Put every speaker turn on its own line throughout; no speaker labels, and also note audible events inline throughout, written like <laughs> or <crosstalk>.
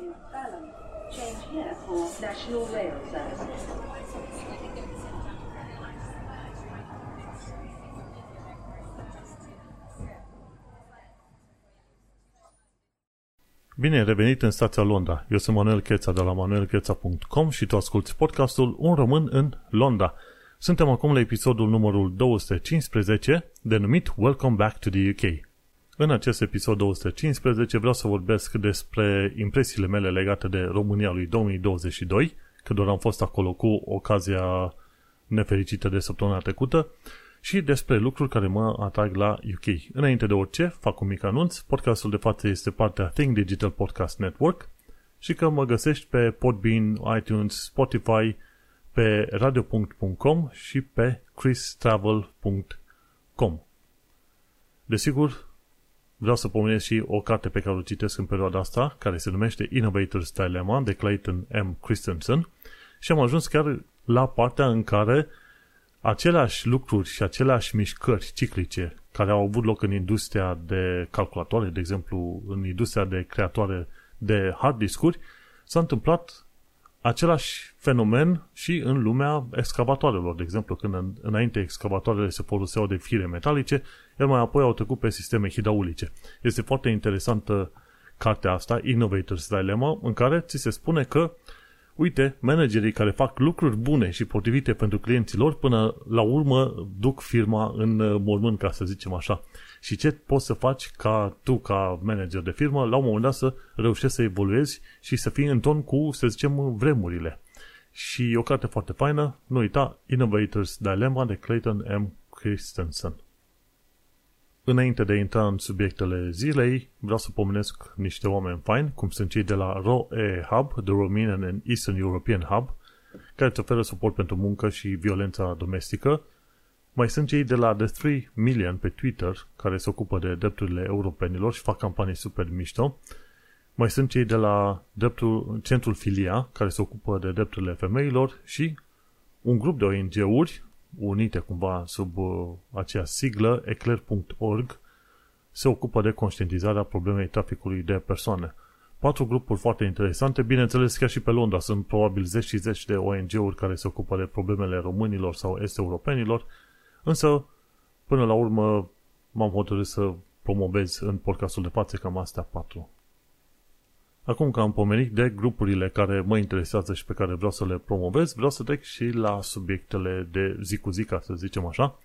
is Balham. Change here for National Rail Services.
Bine ai revenit în stația Londra. Eu sunt Manuel Cheța de la manuelcheța.com și tu asculti podcastul Un român în Londra. Suntem acum la episodul numărul 215, denumit Welcome Back to the UK. În acest episod 215 vreau să vorbesc despre impresiile mele legate de România lui 2022, că doar am fost acolo cu ocazia nefericită de săptămâna trecută, și despre lucruri care mă atrag la UK. Înainte de orice, fac un mic anunț. Podcastul de față este partea Think Digital Podcast Network și că mă găsești pe Podbean, iTunes, Spotify, pe radio.com și pe christravel.com. Desigur, vreau să pomenesc și o carte pe care o citesc în perioada asta, care se numește Innovator's Dilemma de Clayton M. Christensen și am ajuns chiar la partea în care aceleași lucruri și aceleași mișcări ciclice care au avut loc în industria de calculatoare, de exemplu, în industria de creatoare de hard discuri, s-a întâmplat același fenomen și în lumea excavatoarelor. De exemplu, când înainte excavatoarele se foloseau de fire metalice, iar mai apoi au trecut pe sisteme hidraulice. Este foarte interesantă cartea asta, Innovators Dilemma, în care ți se spune că uite, managerii care fac lucruri bune și potrivite pentru clienții lor, până la urmă duc firma în uh, mormânt, ca să zicem așa. Și ce poți să faci ca tu, ca manager de firmă, la un moment dat să reușești să evoluezi și să fii în ton cu, să zicem, vremurile. Și o carte foarte faină, nu uita, Innovators Dilemma de Clayton M. Christensen. Înainte de a intra în subiectele zilei, vreau să pomenesc niște oameni faini, cum sunt cei de la ROE Hub, The Romanian and Eastern European Hub, care îți oferă suport pentru muncă și violența domestică. Mai sunt cei de la The 3 Million pe Twitter, care se ocupă de drepturile europenilor și fac campanii super mișto. Mai sunt cei de la dreptul, Centrul Filia, care se ocupă de drepturile femeilor și un grup de ONG-uri unite cumva sub uh, acea siglă, eclair.org, se ocupă de conștientizarea problemei traficului de persoane. Patru grupuri foarte interesante, bineînțeles chiar și pe Londra sunt probabil zeci și zeci de ONG-uri care se ocupă de problemele românilor sau est-europenilor, însă până la urmă m-am hotărât să promovez în podcastul de față cam astea patru. Acum că am pomenit de grupurile care mă interesează și pe care vreau să le promovez, vreau să trec și la subiectele de zi cu zi, ca să zicem așa.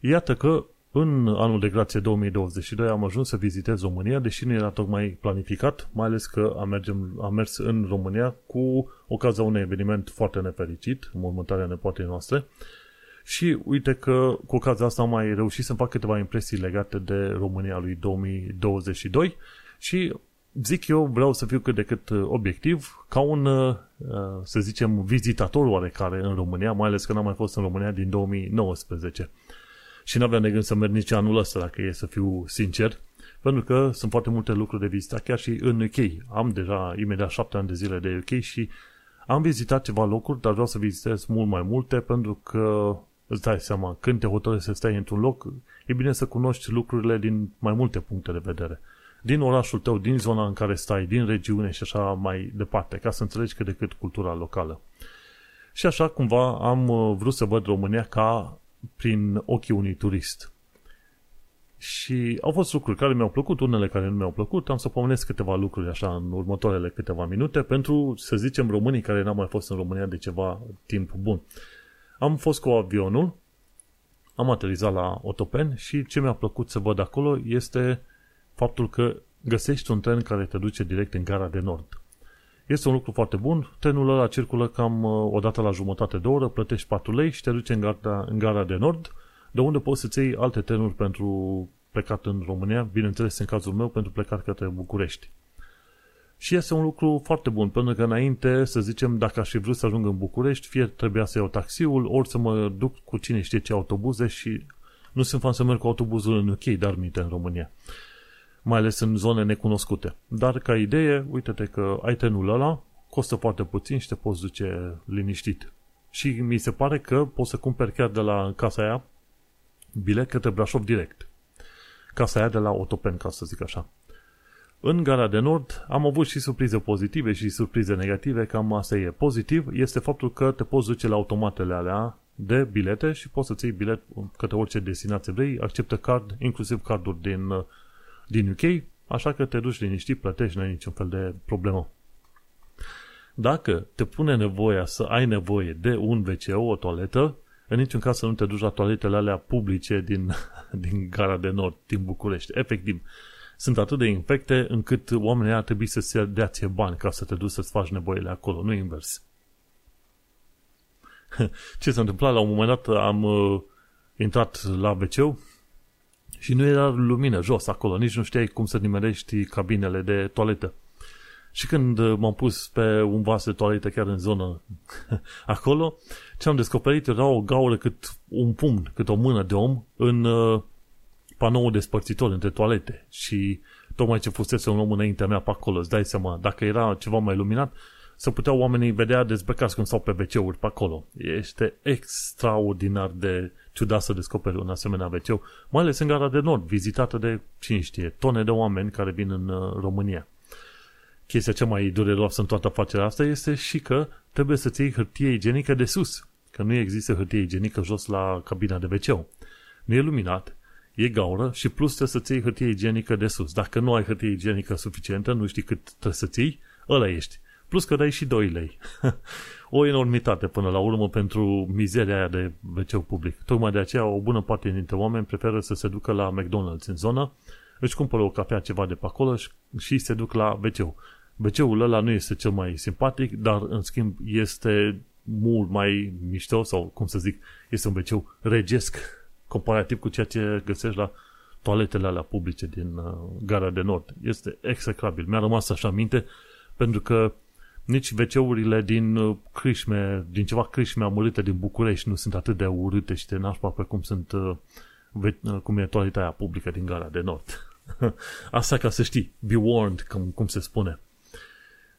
Iată că în anul de grație 2022 am ajuns să vizitez România, deși nu era tocmai planificat, mai ales că am, mergem, am mers în România cu ocazia unui eveniment foarte nefericit, în mormântarea nepoatei noastre. Și uite că cu ocazia asta am mai reușit să-mi fac câteva impresii legate de România lui 2022 și zic eu, vreau să fiu cât de cât uh, obiectiv, ca un, uh, uh, să zicem, vizitator oarecare în România, mai ales că n-am mai fost în România din 2019. Și n-aveam de gând să merg nici anul ăsta, dacă e să fiu sincer, pentru că sunt foarte multe lucruri de vizitat, chiar și în UK. Am deja imediat șapte ani de zile de UK și am vizitat ceva locuri, dar vreau să vizitez mult mai multe, pentru că îți dai seama, când te hotărăști să stai într-un loc, e bine să cunoști lucrurile din mai multe puncte de vedere din orașul tău, din zona în care stai, din regiune și așa mai departe, ca să înțelegi cât de cât cultura locală. Și așa cumva am uh, vrut să văd România ca prin ochii unui turist. Și au fost lucruri care mi-au plăcut, unele care nu mi-au plăcut. Am să pomenesc câteva lucruri așa în următoarele câteva minute pentru, să zicem, românii care n-au mai fost în România de ceva timp bun. Am fost cu avionul, am aterizat la Otopen și ce mi-a plăcut să văd acolo este faptul că găsești un tren care te duce direct în gara de nord. Este un lucru foarte bun, trenul ăla circulă cam uh, o dată la jumătate de oră, plătești 4 lei și te duce în gara, în gara de nord, de unde poți să-ți iei alte trenuri pentru plecat în România, bineînțeles în cazul meu pentru plecat către București. Și este un lucru foarte bun, pentru că înainte, să zicem, dacă aș fi vrut să ajung în București, fie trebuia să iau taxiul, ori să mă duc cu cine știe ce autobuze și nu sunt fan să merg cu autobuzul în UK, dar minte în România mai ales în zone necunoscute. Dar ca idee, uite-te că ai trenul ăla, costă foarte puțin și te poți duce liniștit. Și mi se pare că poți să cumperi chiar de la casa aia bilet către Brașov direct. Casa aia de la Otopen, ca să zic așa. În Gara de Nord am avut și surprize pozitive și surprize negative, cam asta e. Pozitiv este faptul că te poți duce la automatele alea de bilete și poți să-ți iei bilet către orice destinație vrei, acceptă card, inclusiv carduri din, din UK, așa că te duci liniștit, plătești, nu ai niciun fel de problemă. Dacă te pune nevoia să ai nevoie de un WC, o toaletă, în niciun caz să nu te duci la toaletele alea publice din, <laughs> din Gara de Nord, din București. Efectiv, sunt atât de infecte încât oamenii ar trebui să se dea ție bani ca să te duci să-ți faci nevoile acolo, nu invers. <laughs> Ce s-a întâmplat? La un moment dat am uh, intrat la wc și nu era lumină jos acolo, nici nu știai cum să nimerești cabinele de toaletă. Și când uh, m-am pus pe un vas de toaletă chiar în zonă <laughs> acolo, ce am descoperit era o gaură cât un pumn, cât o mână de om în uh, panoul despărțitor între toalete. Și tocmai ce fusese un om înaintea mea pe acolo, îți dai seama, dacă era ceva mai luminat, să puteau oamenii vedea dezbrăcați când stau pe wc pe acolo. Este extraordinar de ciudat să descoperi un asemenea wc mai ales în gara de nord, vizitată de, cine știe, tone de oameni care vin în uh, România chestia cea mai dureroasă în toată afacerea asta este și că trebuie să-ți iei hârtie igienică de sus. Că nu există hârtie igienică jos la cabina de wc Nu e luminat, e gaură și plus trebuie să-ți iei hârtie igienică de sus. Dacă nu ai hârtie igienică suficientă, nu știi cât trebuie să-ți iei, ăla ești. Plus că dai și 2 lei. <laughs> o enormitate până la urmă pentru mizeria aia de wc public. Tocmai de aceea o bună parte dintre oameni preferă să se ducă la McDonald's în zonă, își cumpără o cafea ceva de pe acolo și se duc la wc BC-ul ăla nu este cel mai simpatic, dar în schimb este mult mai mișto sau cum să zic, este un BC regesc comparativ cu ceea ce găsești la toaletele alea publice din uh, Gara de Nord. Este execrabil. Mi-a rămas așa minte pentru că nici WC-urile din uh, crișme, din ceva crișme amărâte din București nu sunt atât de urâte și de nașpa pe cum sunt uh, uh cum e toaleta aia publică din Gara de Nord. <laughs> Asta ca să știi, be warned, cum, cum se spune.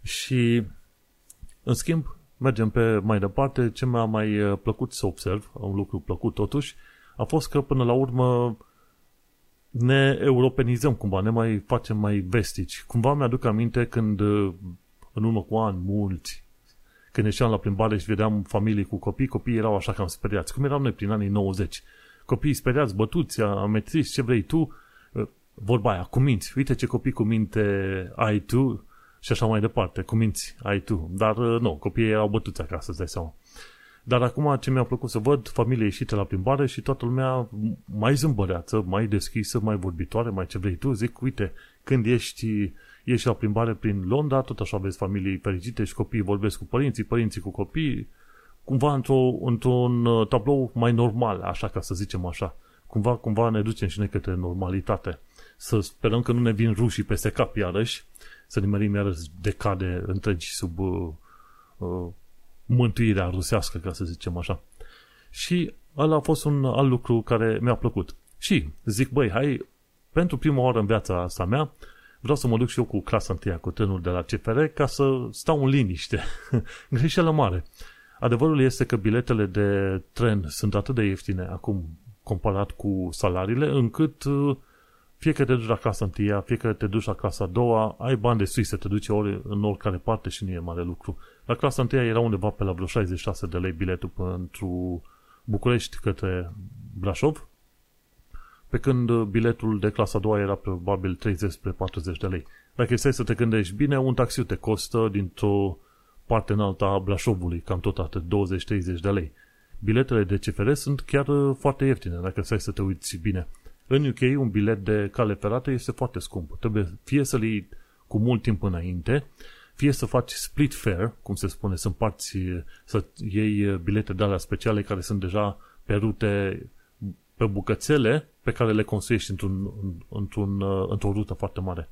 Și, în schimb, mergem pe mai departe. Ce mi-a mai uh, plăcut să observ, un lucru plăcut totuși, a fost că până la urmă ne europenizăm cumva, ne mai facem mai vestici. Cumva mi-aduc aminte când, uh, în urmă cu ani mulți, când ieșeam la plimbare și vedeam familii cu copii, copiii erau așa cam speriați. Cum eram noi prin anii 90? Copiii speriați, bătuți, ametriți, ce vrei tu, uh, vorba aia, cu minți. Uite ce copii cu minte ai tu, și așa mai departe, cu minți ai tu. Dar uh, nu, copiii erau bătuți acasă, îți dai seama. Dar acum ce mi-a plăcut să văd, familie ieșită la plimbare și toată lumea mai zâmbăreață, mai deschisă, mai vorbitoare, mai ce vrei tu. Zic, uite, când ești, ești la plimbare prin Londra, tot așa vezi familii fericite și copiii vorbesc cu părinții, părinții cu copii, cumva într-o, într-un uh, tablou mai normal, așa ca să zicem așa. Cumva, cumva ne ducem și noi către normalitate. Să sperăm că nu ne vin rușii peste cap iarăși să nimerim iarăși decade întregi sub uh, uh, mântuirea rusească, ca să zicem așa. Și ăla a fost un alt lucru care mi-a plăcut. Și zic, băi, hai, pentru prima oară în viața asta mea, vreau să mă duc și eu cu clasa întâia, cu trenul de la CFR, ca să stau în liniște. <laughs> Greșeală mare. Adevărul este că biletele de tren sunt atât de ieftine acum comparat cu salariile, încât uh, fie că te duci la clasa întâia, fie că te duci la clasa a doua, ai bani de să te duci ori în oricare parte și nu e mare lucru. La clasa întâia era undeva pe la vreo 66 de lei biletul pentru București către Brașov, pe când biletul de clasa a doua era probabil 30 spre 40 de lei. Dacă stai să te gândești bine, un taxi te costă dintr-o parte în alta a Brașovului, cam tot atât, 20-30 de lei. Biletele de CFR sunt chiar foarte ieftine, dacă stai să te uiți bine. În UK un bilet de cale ferată este foarte scump. Trebuie fie să-l iei cu mult timp înainte, fie să faci split fare, cum se spune, să împarți, să iei bilete de alea speciale care sunt deja pe rute, pe bucățele pe care le construiești într-un, într-un, într-o rută foarte mare.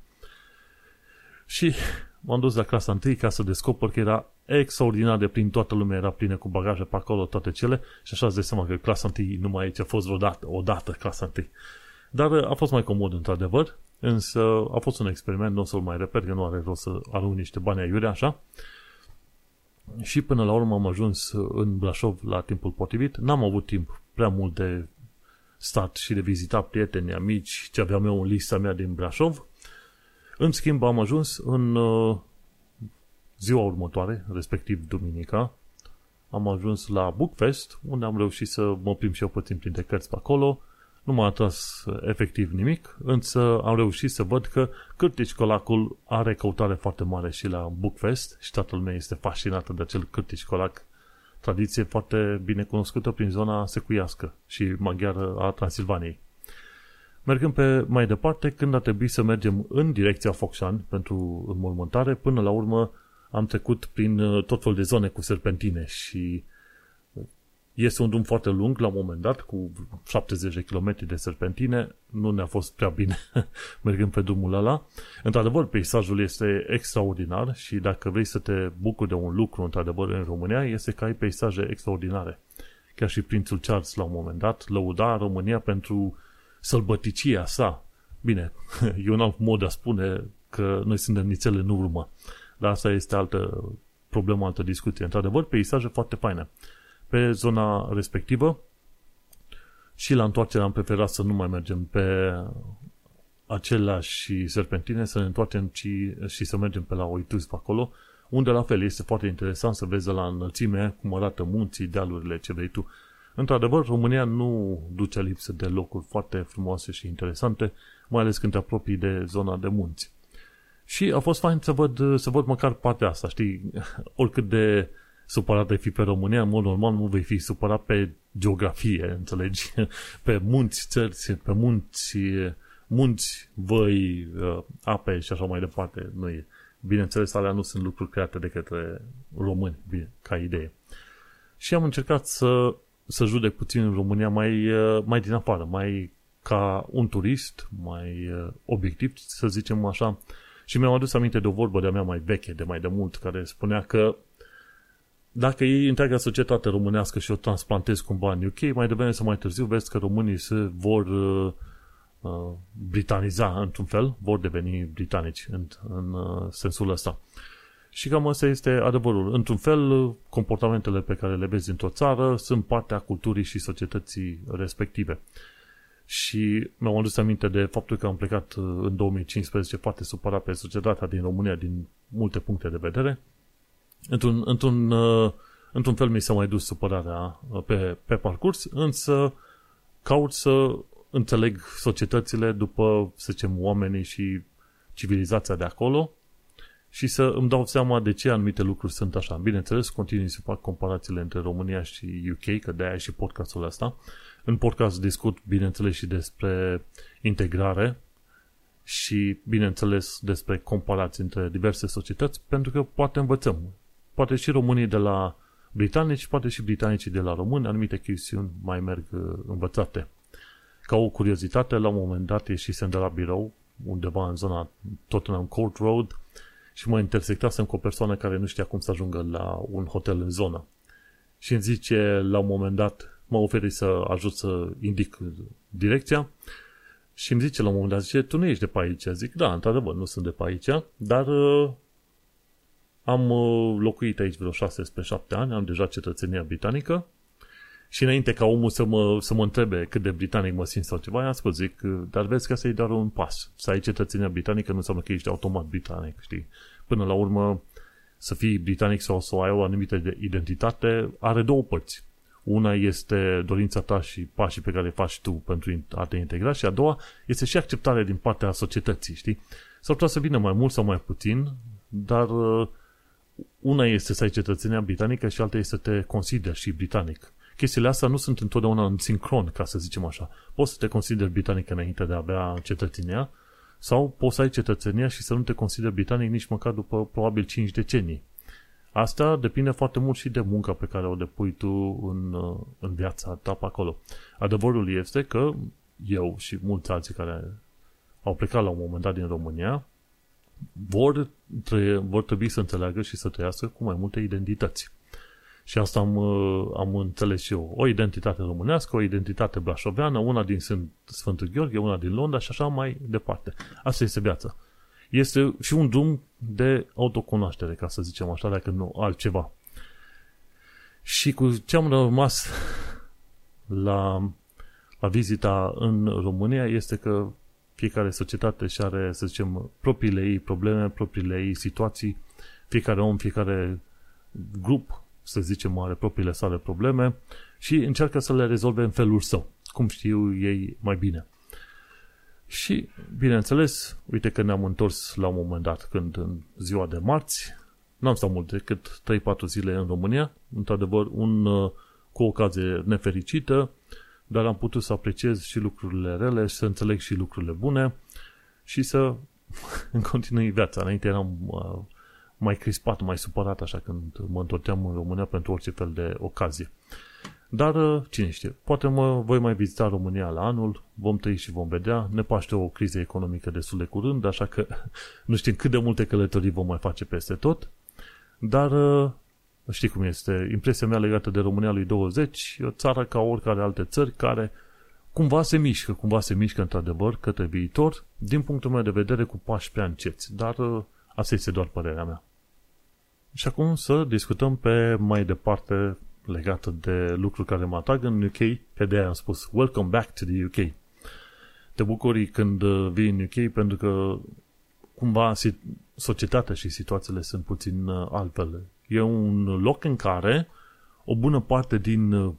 Și m-am dus la clasa 1 ca să descoper că era extraordinar de plin, toată lumea era plină cu bagaje pe acolo, toate cele, și așa îți dai seama că clasa 1 nu mai aici a fost vreodată, odată clasa 1. Dar uh, a fost mai comod, într-adevăr, însă a fost un experiment, nu o să-l mai repet, că nu are rost să arunc niște bani aiurea, așa. Și până la urmă am ajuns în Brașov la timpul potrivit. N-am avut timp prea mult de stat și de vizitat prieteni, amici, ce aveam eu în lista mea din Brașov. În schimb, am ajuns în uh, ziua următoare, respectiv duminica, am ajuns la Bookfest, unde am reușit să mă plimb și eu puțin printre cărți pe acolo. Nu m-a atras uh, efectiv nimic, însă am reușit să văd că Cârtici Colacul are căutare foarte mare și la Bookfest și toată lumea este fascinată de acel Cârtici Colac, tradiție foarte bine cunoscută prin zona secuiască și maghiară a Transilvaniei. Mergând pe mai departe, când a trebuit să mergem în direcția Focșani pentru înmormântare, până la urmă am trecut prin uh, tot felul de zone cu serpentine și este un drum foarte lung la un moment dat, cu 70 de km de serpentine, nu ne-a fost prea bine <laughs> mergând pe drumul ăla. Într-adevăr, peisajul este extraordinar și dacă vrei să te bucuri de un lucru, într-adevăr, în România, este că ai peisaje extraordinare. Chiar și Prințul Charles, la un moment dat, lăuda România pentru sălbăticia sa. Bine, <laughs> e un alt mod de a spune că noi suntem nițele în urmă. Dar asta este altă problemă, altă discuție. Într-adevăr, peisaje foarte faine. Pe zona respectivă și la întoarcere am preferat să nu mai mergem pe aceleași serpentine, să ne întoarcem și, și să mergem pe la Oitus pe acolo, unde la fel este foarte interesant să vezi la înălțime cum arată munții, dealurile, ce vrei tu. Într-adevăr, România nu duce lipsă de locuri foarte frumoase și interesante, mai ales când te apropii de zona de munți. Și a fost fain să văd, să văd măcar partea asta, știi? <laughs> Oricât de supărat de fi pe România, în mod normal nu vei fi supărat pe geografie, înțelegi? <laughs> Pe munți, țări, pe munți, munți, văi, uh, ape și așa mai departe. Nu e. Bineînțeles, alea nu sunt lucruri create de către români, bine, ca idee. Și am încercat să, să judec puțin România mai, uh, mai din afară, mai ca un turist, mai uh, obiectiv, să zicem așa, și mi-am adus aminte de o vorbă de-a mea mai veche, de mai de mult, care spunea că dacă iei întreaga societate românească și o transplantezi cumva în UK, mai devreme sau mai târziu vezi că românii se vor uh, uh, britaniza într-un fel, vor deveni britanici în, în uh, sensul ăsta. Și cam asta este adevărul. Într-un fel, comportamentele pe care le vezi într-o țară sunt partea culturii și societății respective și mi-am adus aminte de faptul că am plecat uh, în 2015 foarte supărat pe societatea din România din multe puncte de vedere. Într-un, într-un, uh, într-un fel mi s-a mai dus supărarea uh, pe, pe parcurs, însă caut să înțeleg societățile după, să zicem, oamenii și civilizația de acolo și să îmi dau seama de ce anumite lucruri sunt așa. Bineînțeles, continui să fac comparațiile între România și UK, că de-aia și podcastul ăsta, în podcast discut, bineînțeles, și despre integrare și, bineînțeles, despre comparații între diverse societăți, pentru că poate învățăm. Poate și românii de la britanici, poate și britanicii de la români, anumite chestiuni mai merg uh, învățate. Ca o curiozitate, la un moment dat ieșisem de la birou, undeva în zona Tottenham Court Road, și mă intersectasem cu o persoană care nu știa cum să ajungă la un hotel în zonă. Și îmi zice la un moment dat, mă oferi să ajut să indic direcția și îmi zice la un moment dat, zice, tu nu ești de pe aici. Zic, da, într-adevăr, nu sunt de pe aici, dar uh, am uh, locuit aici vreo 6 spre 7 ani, am deja cetățenia britanică și înainte ca omul să mă, să mă întrebe cât de britanic mă simt sau ceva, i-am spus, zic, dar vezi că asta e doar un pas. Să ai cetățenia britanică nu înseamnă că ești automat britanic, știi? Până la urmă, să fii britanic sau să ai o anumită identitate are două părți. Una este dorința ta și pașii pe care le faci tu pentru a te integra și a doua este și acceptarea din partea societății, știi? S-ar putea să vină mai mult sau mai puțin, dar uh, una este să ai cetățenia britanică și alta este să te consideri și britanic. Chestiile astea nu sunt întotdeauna în sincron, ca să zicem așa. Poți să te consideri britanic înainte de a avea cetățenia sau poți să ai cetățenia și să nu te consideri britanic nici măcar după probabil 5 decenii. Asta depinde foarte mult și de munca pe care o depui tu în, în viața ta pe acolo. Adevărul este că eu și mulți alții care au plecat la un moment dat din România vor, tre- vor trebui să înțeleagă și să trăiască cu mai multe identități. Și asta am, am înțeles și eu. O identitate românească, o identitate brașoveană, una din Sfântul Gheorghe, una din Londra și așa mai departe. Asta este viața este și un drum de autocunoaștere, ca să zicem așa, dacă nu altceva. Și cu ce am rămas la, la vizita în România este că fiecare societate și are, să zicem, propriile ei probleme, propriile ei situații, fiecare om, fiecare grup, să zicem, are propriile sale probleme și încearcă să le rezolve în felul său, cum știu ei mai bine. Și, bineînțeles, uite că ne-am întors la un moment dat când în ziua de marți, n-am stat mult decât 3-4 zile în România, într-adevăr un, uh, cu o ocazie nefericită, dar am putut să apreciez și lucrurile rele și să înțeleg și lucrurile bune și să <laughs> în continui viața. Înainte eram uh, mai crispat, mai supărat așa când mă întorteam în România pentru orice fel de ocazie. Dar uh, cine știe, poate mă voi mai vizita România la anul, vom trăi și vom vedea, ne paște o criză economică destul de curând, așa că <laughs> nu știm cât de multe călătorii vom mai face peste tot, dar uh, știi cum este, impresia mea legată de România lui 20 e o țară ca oricare alte țări care cumva se mișcă, cumva se mișcă într-adevăr către viitor, din punctul meu de vedere cu pași prea înceți, dar uh, asta este doar părerea mea. Și acum să discutăm pe mai departe legată de lucruri care mă atrag în UK, că de am spus Welcome back to the UK. Te bucuri când uh, vii în UK pentru că cumva societatea și situațiile sunt puțin uh, altfel. E un loc în care o bună parte din uh,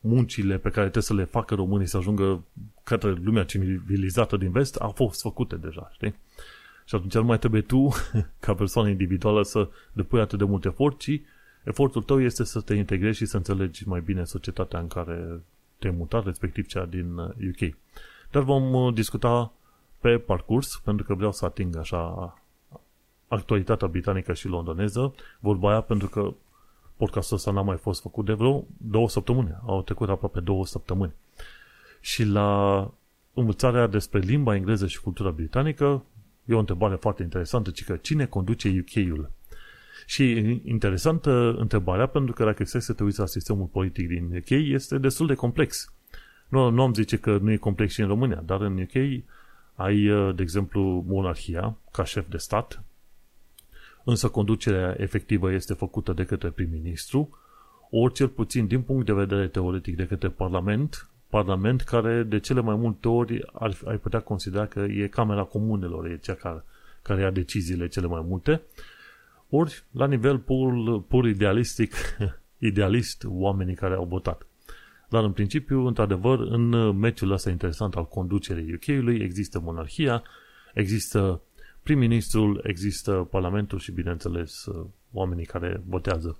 muncile pe care trebuie să le facă românii să ajungă către lumea civilizată din vest au fost făcute deja, știi? Și atunci nu mai trebuie tu, <laughs> ca persoană individuală, să depui atât de mult efort, ci efortul tău este să te integrezi și să înțelegi mai bine societatea în care te-ai mutat, respectiv cea din UK. Uh, Dar vom uh, discuta pe parcurs, pentru că vreau să ating așa actualitatea britanică și londoneză, vorba aia pentru că podcastul ăsta n-a mai fost făcut de vreo două săptămâni. Au trecut aproape două săptămâni. Și la învățarea despre limba engleză și cultura britanică e o întrebare foarte interesantă, ci că cine conduce UK-ul? Și interesantă întrebarea, pentru că dacă să te uiți la sistemul politic din UK, este destul de complex. Nu, nu am zice că nu e complex și în România, dar în UK ai, de exemplu, monarhia ca șef de stat, însă conducerea efectivă este făcută de către prim-ministru, ori cel puțin din punct de vedere teoretic de către Parlament, Parlament care de cele mai multe ori ar, ai putea considera că e Camera Comunelor, e cea care, care ia deciziile cele mai multe, ori la nivel pur, pur idealistic, <laughs> idealist, oamenii care au votat. Dar în principiu, într-adevăr, în meciul ăsta interesant al conducerii UK-ului există monarhia, există prim-ministrul, există parlamentul și, bineînțeles, oamenii care votează.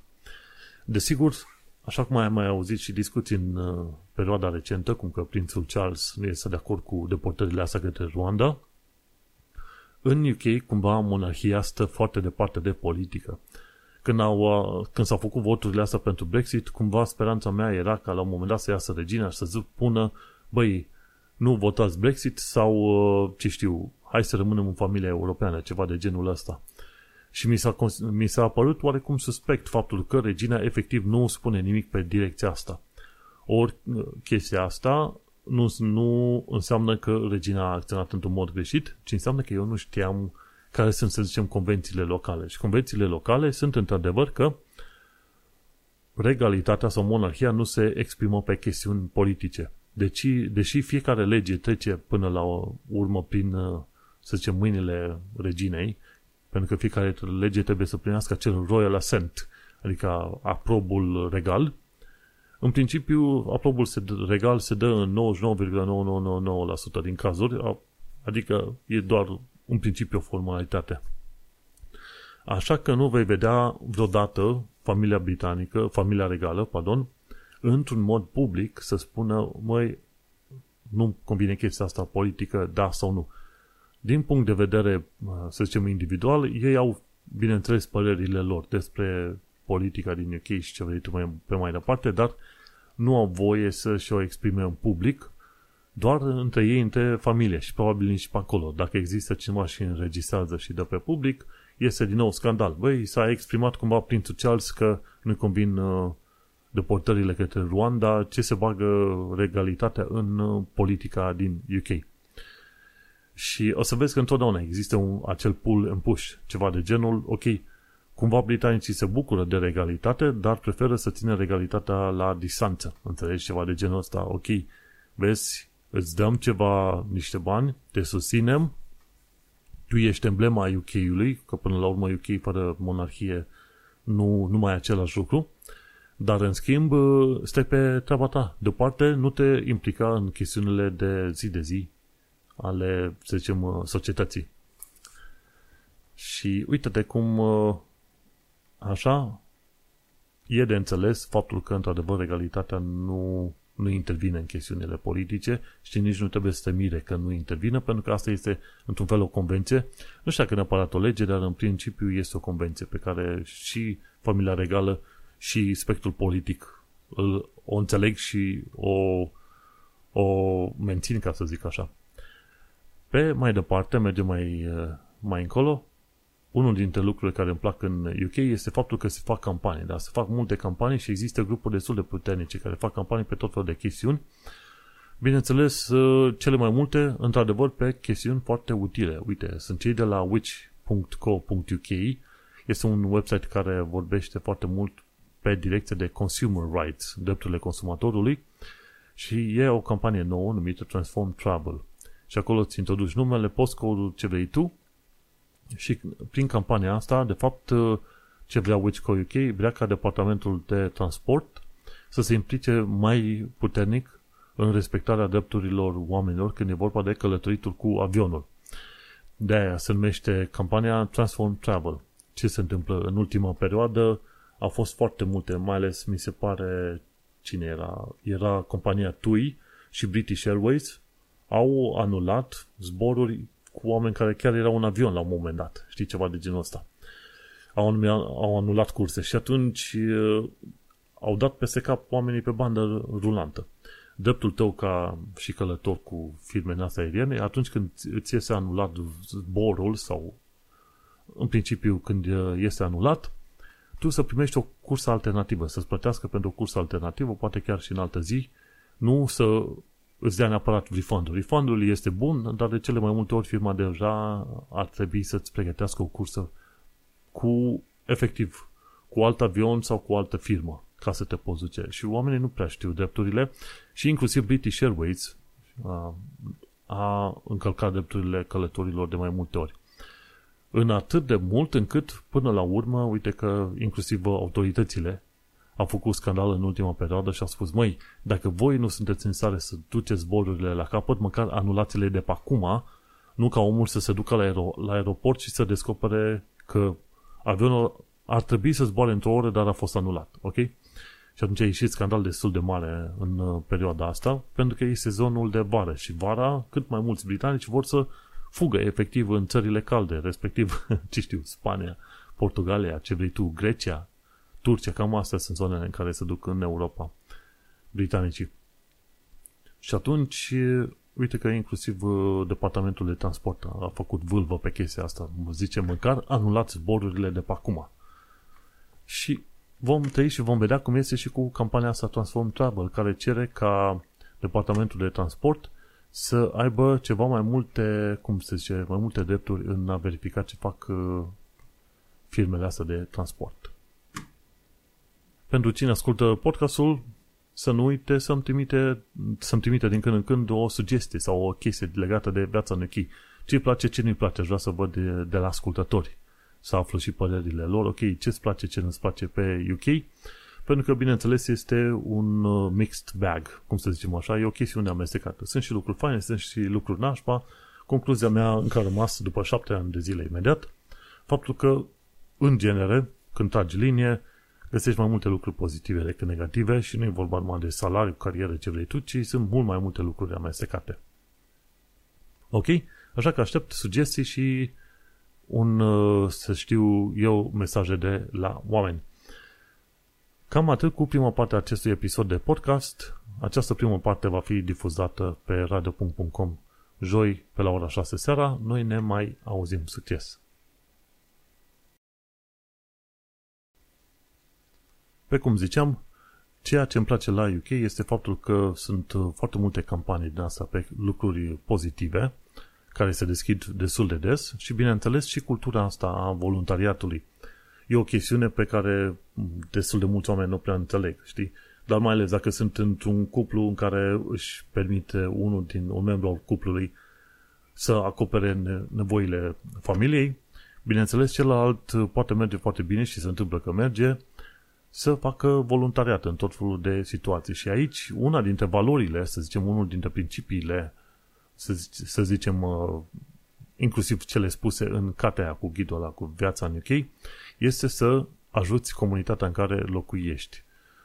Desigur, așa cum ai mai auzit și discuții în uh, perioada recentă, cum că prințul Charles nu este de acord cu deportările astea către Rwanda, în UK, cumva, monarhia stă foarte departe de politică. Când, au, uh, când s-au făcut voturile astea pentru Brexit, cumva speranța mea era ca la un moment dat să iasă regina și să spună, băi, nu votați Brexit sau, uh, ce știu, hai să rămânem în familia europeană, ceva de genul ăsta. Și mi s-a, mi s-a apărut oarecum suspect faptul că regina efectiv nu spune nimic pe direcția asta. Ori uh, chestia asta nu, nu înseamnă că regina a acționat într-un mod greșit, ci înseamnă că eu nu știam care sunt, să zicem, convențiile locale. Și convențiile locale sunt într-adevăr că regalitatea sau monarhia nu se exprimă pe chestiuni politice. Deci, deși fiecare lege trece până la urmă prin, să zicem, mâinile reginei, pentru că fiecare lege trebuie să primească acel royal assent, adică aprobul regal, în principiu, aprobul regal se dă în 99,9999% din cazuri, adică e doar în principiu o formalitate. Așa că nu vei vedea vreodată familia britanică, familia regală, pardon, într-un mod public să spună, măi, nu convine chestia asta politică, da sau nu. Din punct de vedere, să zicem, individual, ei au, bineînțeles, părerile lor despre politica din UK și ce vrei tu mai, pe mai departe, dar nu au voie să și o exprime în public, doar între ei, între familie și probabil nici pe acolo. Dacă există cineva și înregistrează și dă pe public, este din nou scandal. Băi, s-a exprimat cumva prințul Charles că nu convin uh, deportările către Rwanda, ce se bagă regalitatea în uh, politica din UK. Și o să vezi că întotdeauna există un, acel pull and push, ceva de genul, ok, Cumva britanicii se bucură de regalitate, dar preferă să țină regalitatea la distanță. Înțelegi ceva de genul ăsta? Ok, vezi, îți dăm ceva, niște bani, te susținem, tu ești emblema UK-ului, că până la urmă UK fără monarhie nu, nu mai e același lucru, dar în schimb stai pe treaba ta. Deoparte nu te implica în chestiunile de zi de zi ale, să zicem, societății. Și uite-te cum așa e de înțeles faptul că, într-adevăr, egalitatea nu, nu intervine în chestiunile politice și nici nu trebuie să te mire că nu intervine, pentru că asta este, într-un fel, o convenție. Nu știu dacă neapărat o lege, dar în principiu este o convenție pe care și familia regală și spectrul politic îl, o înțeleg și o, o mențin, ca să zic așa. Pe mai departe, mergem mai, mai încolo, unul dintre lucrurile care îmi plac în UK este faptul că se fac campanii, da? se fac multe campanii și există grupuri destul de puternice care fac campanii pe tot felul de chestiuni. Bineînțeles, uh, cele mai multe, într-adevăr, pe chestiuni foarte utile. Uite, sunt cei de la which.co.uk, este un website care vorbește foarte mult pe direcție de consumer rights, drepturile consumatorului, și e o campanie nouă numită Transform Travel. Și acolo îți introduci numele, postcode ce vrei tu și prin campania asta, de fapt, ce vrea Wichco UK, vrea ca departamentul de transport să se implice mai puternic în respectarea drepturilor oamenilor când e vorba de călătoritul cu avionul. De aia se numește campania Transform Travel. Ce se întâmplă în ultima perioadă? Au fost foarte multe, mai ales mi se pare cine era? Era compania TUI și British Airways au anulat zboruri cu oameni care chiar erau în avion la un moment dat. Știi, ceva de genul ăsta. Au, au anulat curse și atunci uh, au dat peste cap oamenii pe bandă rulantă. Dreptul tău ca și călător cu firmele astea aeriene, atunci când îți este anulat zborul sau în principiu când este anulat, tu să primești o cursă alternativă, să-ți plătească pentru o cursă alternativă, poate chiar și în altă zi, nu să îți dea neapărat refundul. Refundul este bun, dar de cele mai multe ori firma deja ar trebui să-ți pregătească o cursă cu, efectiv, cu alt avion sau cu altă firmă ca să te poți duce. Și oamenii nu prea știu drepturile și inclusiv British Airways a, a încălcat drepturile călătorilor de mai multe ori. În atât de mult încât, până la urmă, uite că inclusiv autoritățile a făcut scandal în ultima perioadă și a spus, măi, dacă voi nu sunteți în stare să duceți zborurile la capăt, măcar anulați-le de pe acum, nu ca omul să se ducă la, aer- la aeroport și să descopere că avionul ar trebui să zboare într-o oră, dar a fost anulat, ok? Și atunci a ieșit scandal destul de mare în uh, perioada asta, pentru că e sezonul de vară și vara cât mai mulți britanici vor să fugă efectiv în țările calde, respectiv, <laughs> ce știu, Spania, Portugalia, ce vrei tu, Grecia, Turcia, cam astea sunt zonele în care se duc în Europa britanicii. Și atunci, uite că inclusiv uh, departamentul de transport a făcut vâlvă pe chestia asta. Zice măcar anulați zborurile de pe acum. Și vom trăi și vom vedea cum este și cu campania asta Transform Travel, care cere ca departamentul de transport să aibă ceva mai multe, cum se zice, mai multe drepturi în a verifica ce fac uh, firmele astea de transport. Pentru cine ascultă podcastul, să nu uite să-mi trimite, să-mi trimite din când în când o sugestie sau o chestie legată de viața în UK. Ce îi place, ce nu-i place, aș vrea să văd de, de la ascultători, să aflu și părerile lor, ok, ce-ți place, ce nu-ți place pe UK, pentru că, bineînțeles, este un uh, mixed bag, cum să zicem așa, e o chestiune amestecată. Sunt și lucruri faine, sunt și lucruri nașpa. Concluzia mea încă a rămas după șapte ani de zile imediat, faptul că, în genere, când tragi linie, găsești mai multe lucruri pozitive decât negative și nu e vorba numai de salariu, carieră, ce vrei tu, ci sunt mult mai multe lucruri amestecate. Ok? Așa că aștept sugestii și un, uh, să știu eu, mesaje de la oameni. Cam atât cu prima parte a acestui episod de podcast. Această primă parte va fi difuzată pe radio.com joi pe la ora 6 seara. Noi ne mai auzim. Succes! Pe cum ziceam, ceea ce îmi place la UK este faptul că sunt uh, foarte multe campanii din asta pe lucruri pozitive, care se deschid destul de des și, bineînțeles, și cultura asta a voluntariatului. E o chestiune pe care destul de mulți oameni nu prea înțeleg, știi? dar mai ales dacă sunt într-un cuplu în care își permite unul din un membru al cuplului să acopere nevoile familiei, bineînțeles, celălalt poate merge foarte bine și se întâmplă că merge, să facă voluntariat în tot felul de situații. Și aici, una dintre valorile, să zicem, unul dintre principiile, să, zic, să zicem, uh, inclusiv cele spuse în cartea cu ghidul ăla cu viața în UK, este să ajuți comunitatea în care locuiești,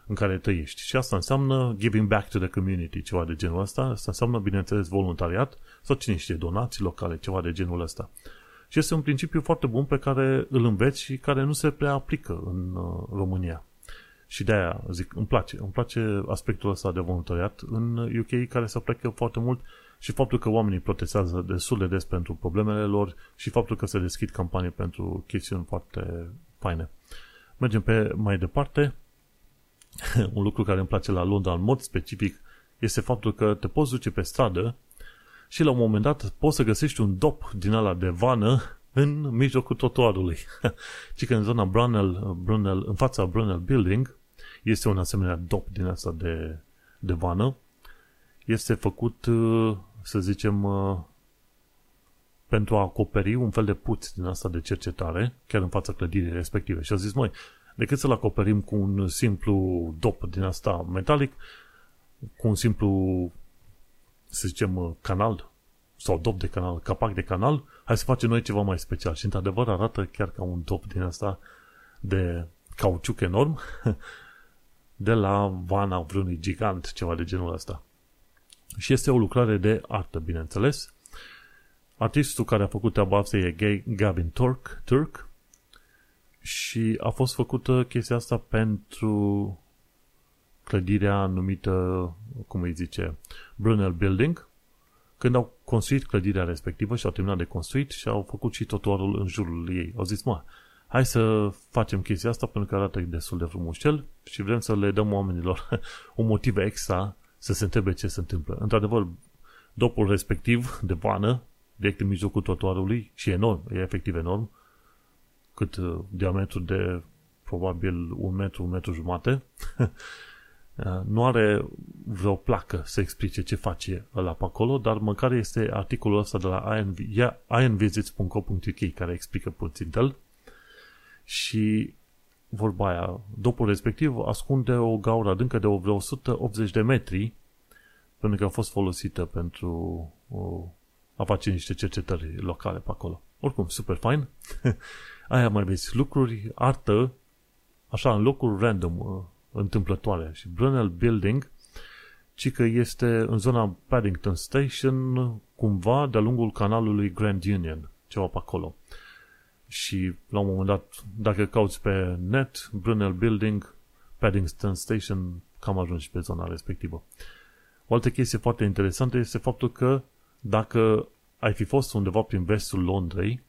în care trăiești. Și asta înseamnă giving back to the community, ceva de genul ăsta. Asta înseamnă, bineînțeles, voluntariat sau cine știe, donații locale, ceva de genul ăsta. Și este un principiu foarte bun pe care îl înveți și care nu se prea aplică în uh, România. Și de aia zic, îmi place. Îmi place aspectul ăsta de voluntariat în UK care se plecă foarte mult și faptul că oamenii protestează destul de des pentru problemele lor și faptul că se deschid campanii pentru chestiuni foarte faine. Mergem pe mai departe. <laughs> Un lucru care îmi place la Londra în mod specific este faptul că te poți duce pe stradă și la un moment dat poți să găsești un dop din ala de vană în mijlocul trotuarului. <laughs> Ci că în zona Brunel, Brunel, în fața Brunel Building este un asemenea dop din asta de, de vană. Este făcut, uh, să zicem, uh, pentru a acoperi un fel de puț din asta de cercetare, chiar în fața clădirii respective. Și a zis, măi, decât să-l acoperim cu un simplu dop din asta metalic, cu un simplu, să zicem, uh, canal sau dop de canal, capac de canal, hai să facem noi ceva mai special. Și într-adevăr arată chiar ca un dop din asta de cauciuc enorm <laughs> de la vana vreunui gigant, ceva de genul ăsta. Și este o lucrare de artă, bineînțeles. Artistul care a făcut treaba asta e Gavin Turk, Turk și a fost făcută chestia asta pentru clădirea numită, cum îi zice, Brunel Building, când au construit clădirea respectivă și au terminat de construit și au făcut și totuarul în jurul ei. Au zis, mă, hai să facem chestia asta pentru că arată destul de frumușel și vrem să le dăm oamenilor <laughs> un motiv extra să se întrebe ce se întâmplă. Într-adevăr, dopul respectiv de vană, direct în mijlocul trotuarului și enorm, e efectiv enorm, cât uh, diametru de probabil un metru, un metru jumate, <laughs> Uh, nu are vreo placă să explice ce face ăla pe acolo, dar măcar este articolul ăsta de la ironvisits.co.uk care explică puțin el și vorba aia, dopul respectiv ascunde o gaură adâncă de vreo 180 de metri pentru că a fost folosită pentru o, a face niște cercetări locale pe acolo. Oricum, super fain. <laughs> Aia mai vezi lucruri, artă, așa, în locuri random, uh, întâmplătoare. Și Brunel Building, ci că este în zona Paddington Station, cumva de-a lungul canalului Grand Union, ceva pe acolo. Și la un moment dat, dacă cauți pe net, Brunel Building, Paddington Station, cam ajungi pe zona respectivă. O altă chestie foarte interesantă este faptul că dacă ai fi fost undeva prin vestul Londrei,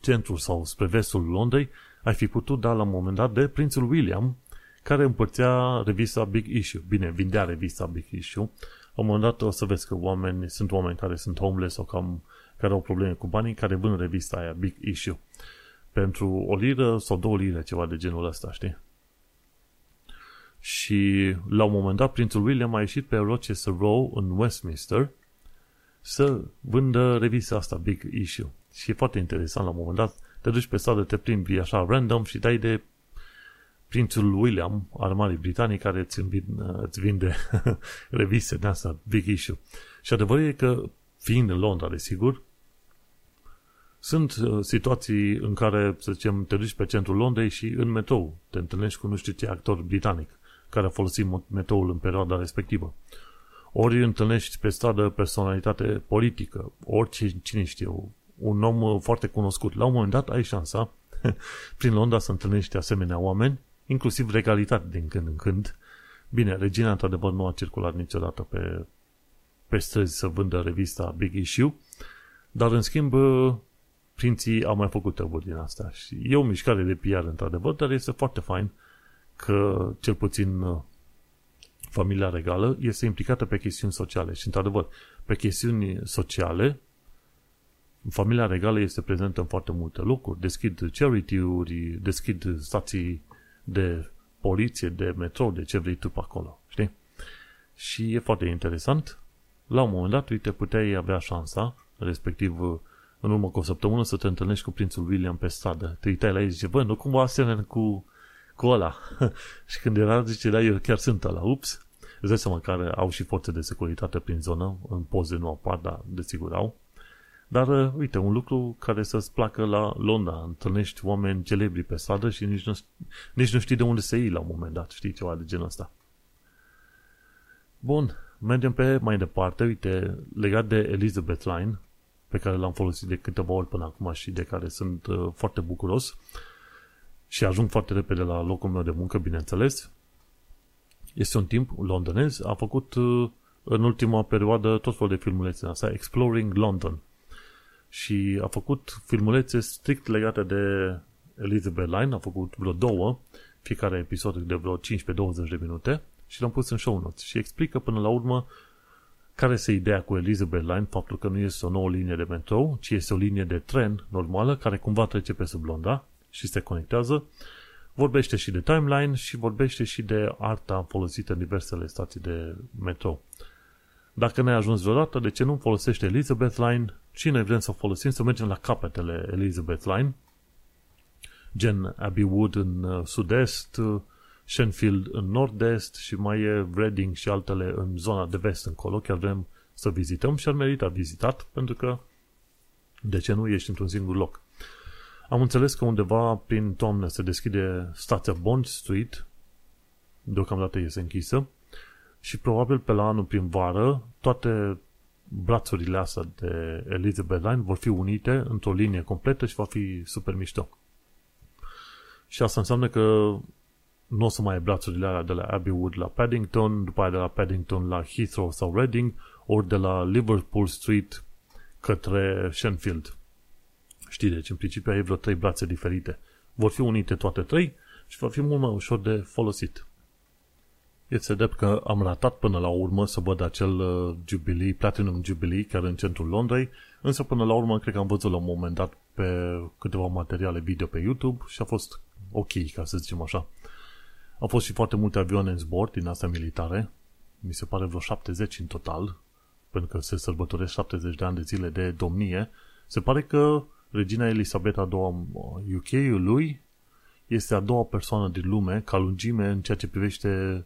centrul sau spre vestul Londrei, ai fi putut da la un moment dat de prințul William, care împărțea revista Big Issue. Bine, vindea revista Big Issue. La un moment dat o să vezi că oameni, sunt oameni care sunt homeless sau cam, care au probleme cu banii, care vând revista aia Big Issue. Pentru o liră sau două lire, ceva de genul ăsta, știi? Și la un moment dat, prințul William a ieșit pe Rochester Row în Westminster să vândă revista asta, Big Issue. Și e foarte interesant, la un moment dat, te duci pe stradă, te plimbi așa random și dai de prințul William al Marii Britanii care îți, îți vinde <laughs> reviste de asta, big issue. Și adevărul e că, fiind în Londra, desigur, sunt uh, situații în care, să zicem, te duci pe centrul Londrei și în metrou te întâlnești cu nu știu ce actor britanic care a folosit metroul în perioada respectivă. Ori întâlnești pe stradă personalitate politică, ori cine știu, un om uh, foarte cunoscut. La un moment dat ai șansa, <laughs> prin Londra, să întâlnești asemenea oameni inclusiv regalitate din când în când. Bine, regina într-adevăr nu a circulat niciodată pe, pe străzi să vândă revista Big Issue, dar în schimb prinții au mai făcut treburi din asta și e o mișcare de PR într-adevăr, dar este foarte fain că cel puțin familia regală este implicată pe chestiuni sociale și într-adevăr pe chestiuni sociale familia regală este prezentă în foarte multe locuri, deschid charity-uri, deschid stații de poliție, de metrou, de ce vrei tu pe acolo, știi? Și e foarte interesant. La un moment dat, uite, puteai avea șansa, respectiv în urmă cu o săptămână, să te întâlnești cu prințul William pe stradă. Te uitai la el și zice, bă, nu cumva asemenea cu, cu ăla. <laughs> și când era, zice, da, eu chiar sunt ăla, ups. Îți dai seama că au și forțe de securitate prin zonă, în poze nu apar, dar desigur au. Dar, uh, uite, un lucru care să-ți placă la Londra. Întâlnești oameni celebri pe stradă și nici nu, nici nu știi de unde să iei la un moment dat. Știi ceva de genul ăsta. Bun, mergem pe mai departe. Uite, legat de Elizabeth Line, pe care l-am folosit de câteva ori până acum și de care sunt uh, foarte bucuros. Și ajung foarte repede la locul meu de muncă, bineînțeles. Este un timp londonez, a făcut uh, în ultima perioadă tot felul de filmulețe asta, Exploring London. Și a făcut filmulețe strict legate de Elizabeth Line, a făcut vreo două, fiecare episod de vreo 15-20 de minute și l-am pus în show notes. Și explică până la urmă care este ideea cu Elizabeth Line, faptul că nu este o nouă linie de metrou, ci este o linie de tren normală care cumva trece pe sub Londra și se conectează. Vorbește și de timeline și vorbește și de arta folosită în diversele stații de metrou. Dacă ne-ai ajuns vreodată, de ce nu folosește Elizabeth Line și noi vrem să o folosim, să mergem la capetele Elizabeth Line, gen Abbey Wood în uh, sud-est, uh, Shenfield în nord-est și mai e Reading și altele în zona de vest încolo. Chiar vrem să vizităm și ar merita vizitat pentru că de ce nu ești într-un singur loc. Am înțeles că undeva prin toamnă se deschide stația Bond Street, deocamdată este închisă, și probabil pe la anul prin vară toate brațurile astea de Elizabeth Line vor fi unite într-o linie completă și va fi super mișto. Și asta înseamnă că nu o să mai ai brațurile alea de la Abbey Wood la Paddington, după aia de la Paddington la Heathrow sau Reading, ori de la Liverpool Street către Shenfield. Știi, deci în principiu ai vreo trei brațe diferite. Vor fi unite toate trei și va fi mult mai ușor de folosit. Este drept că am ratat până la urmă să văd acel uh, Jubilee, Platinum Jubilee, chiar în centrul Londrei, însă până la urmă cred că am văzut la un moment dat pe câteva materiale video pe YouTube și a fost ok, ca să zicem așa. Au fost și foarte multe avioane în zbor din astea militare, mi se pare vreo 70 în total, pentru că se sărbătoresc 70 de ani de zile de domnie. Se pare că regina Elisabeta II UK-ului este a doua persoană din lume ca lungime în ceea ce privește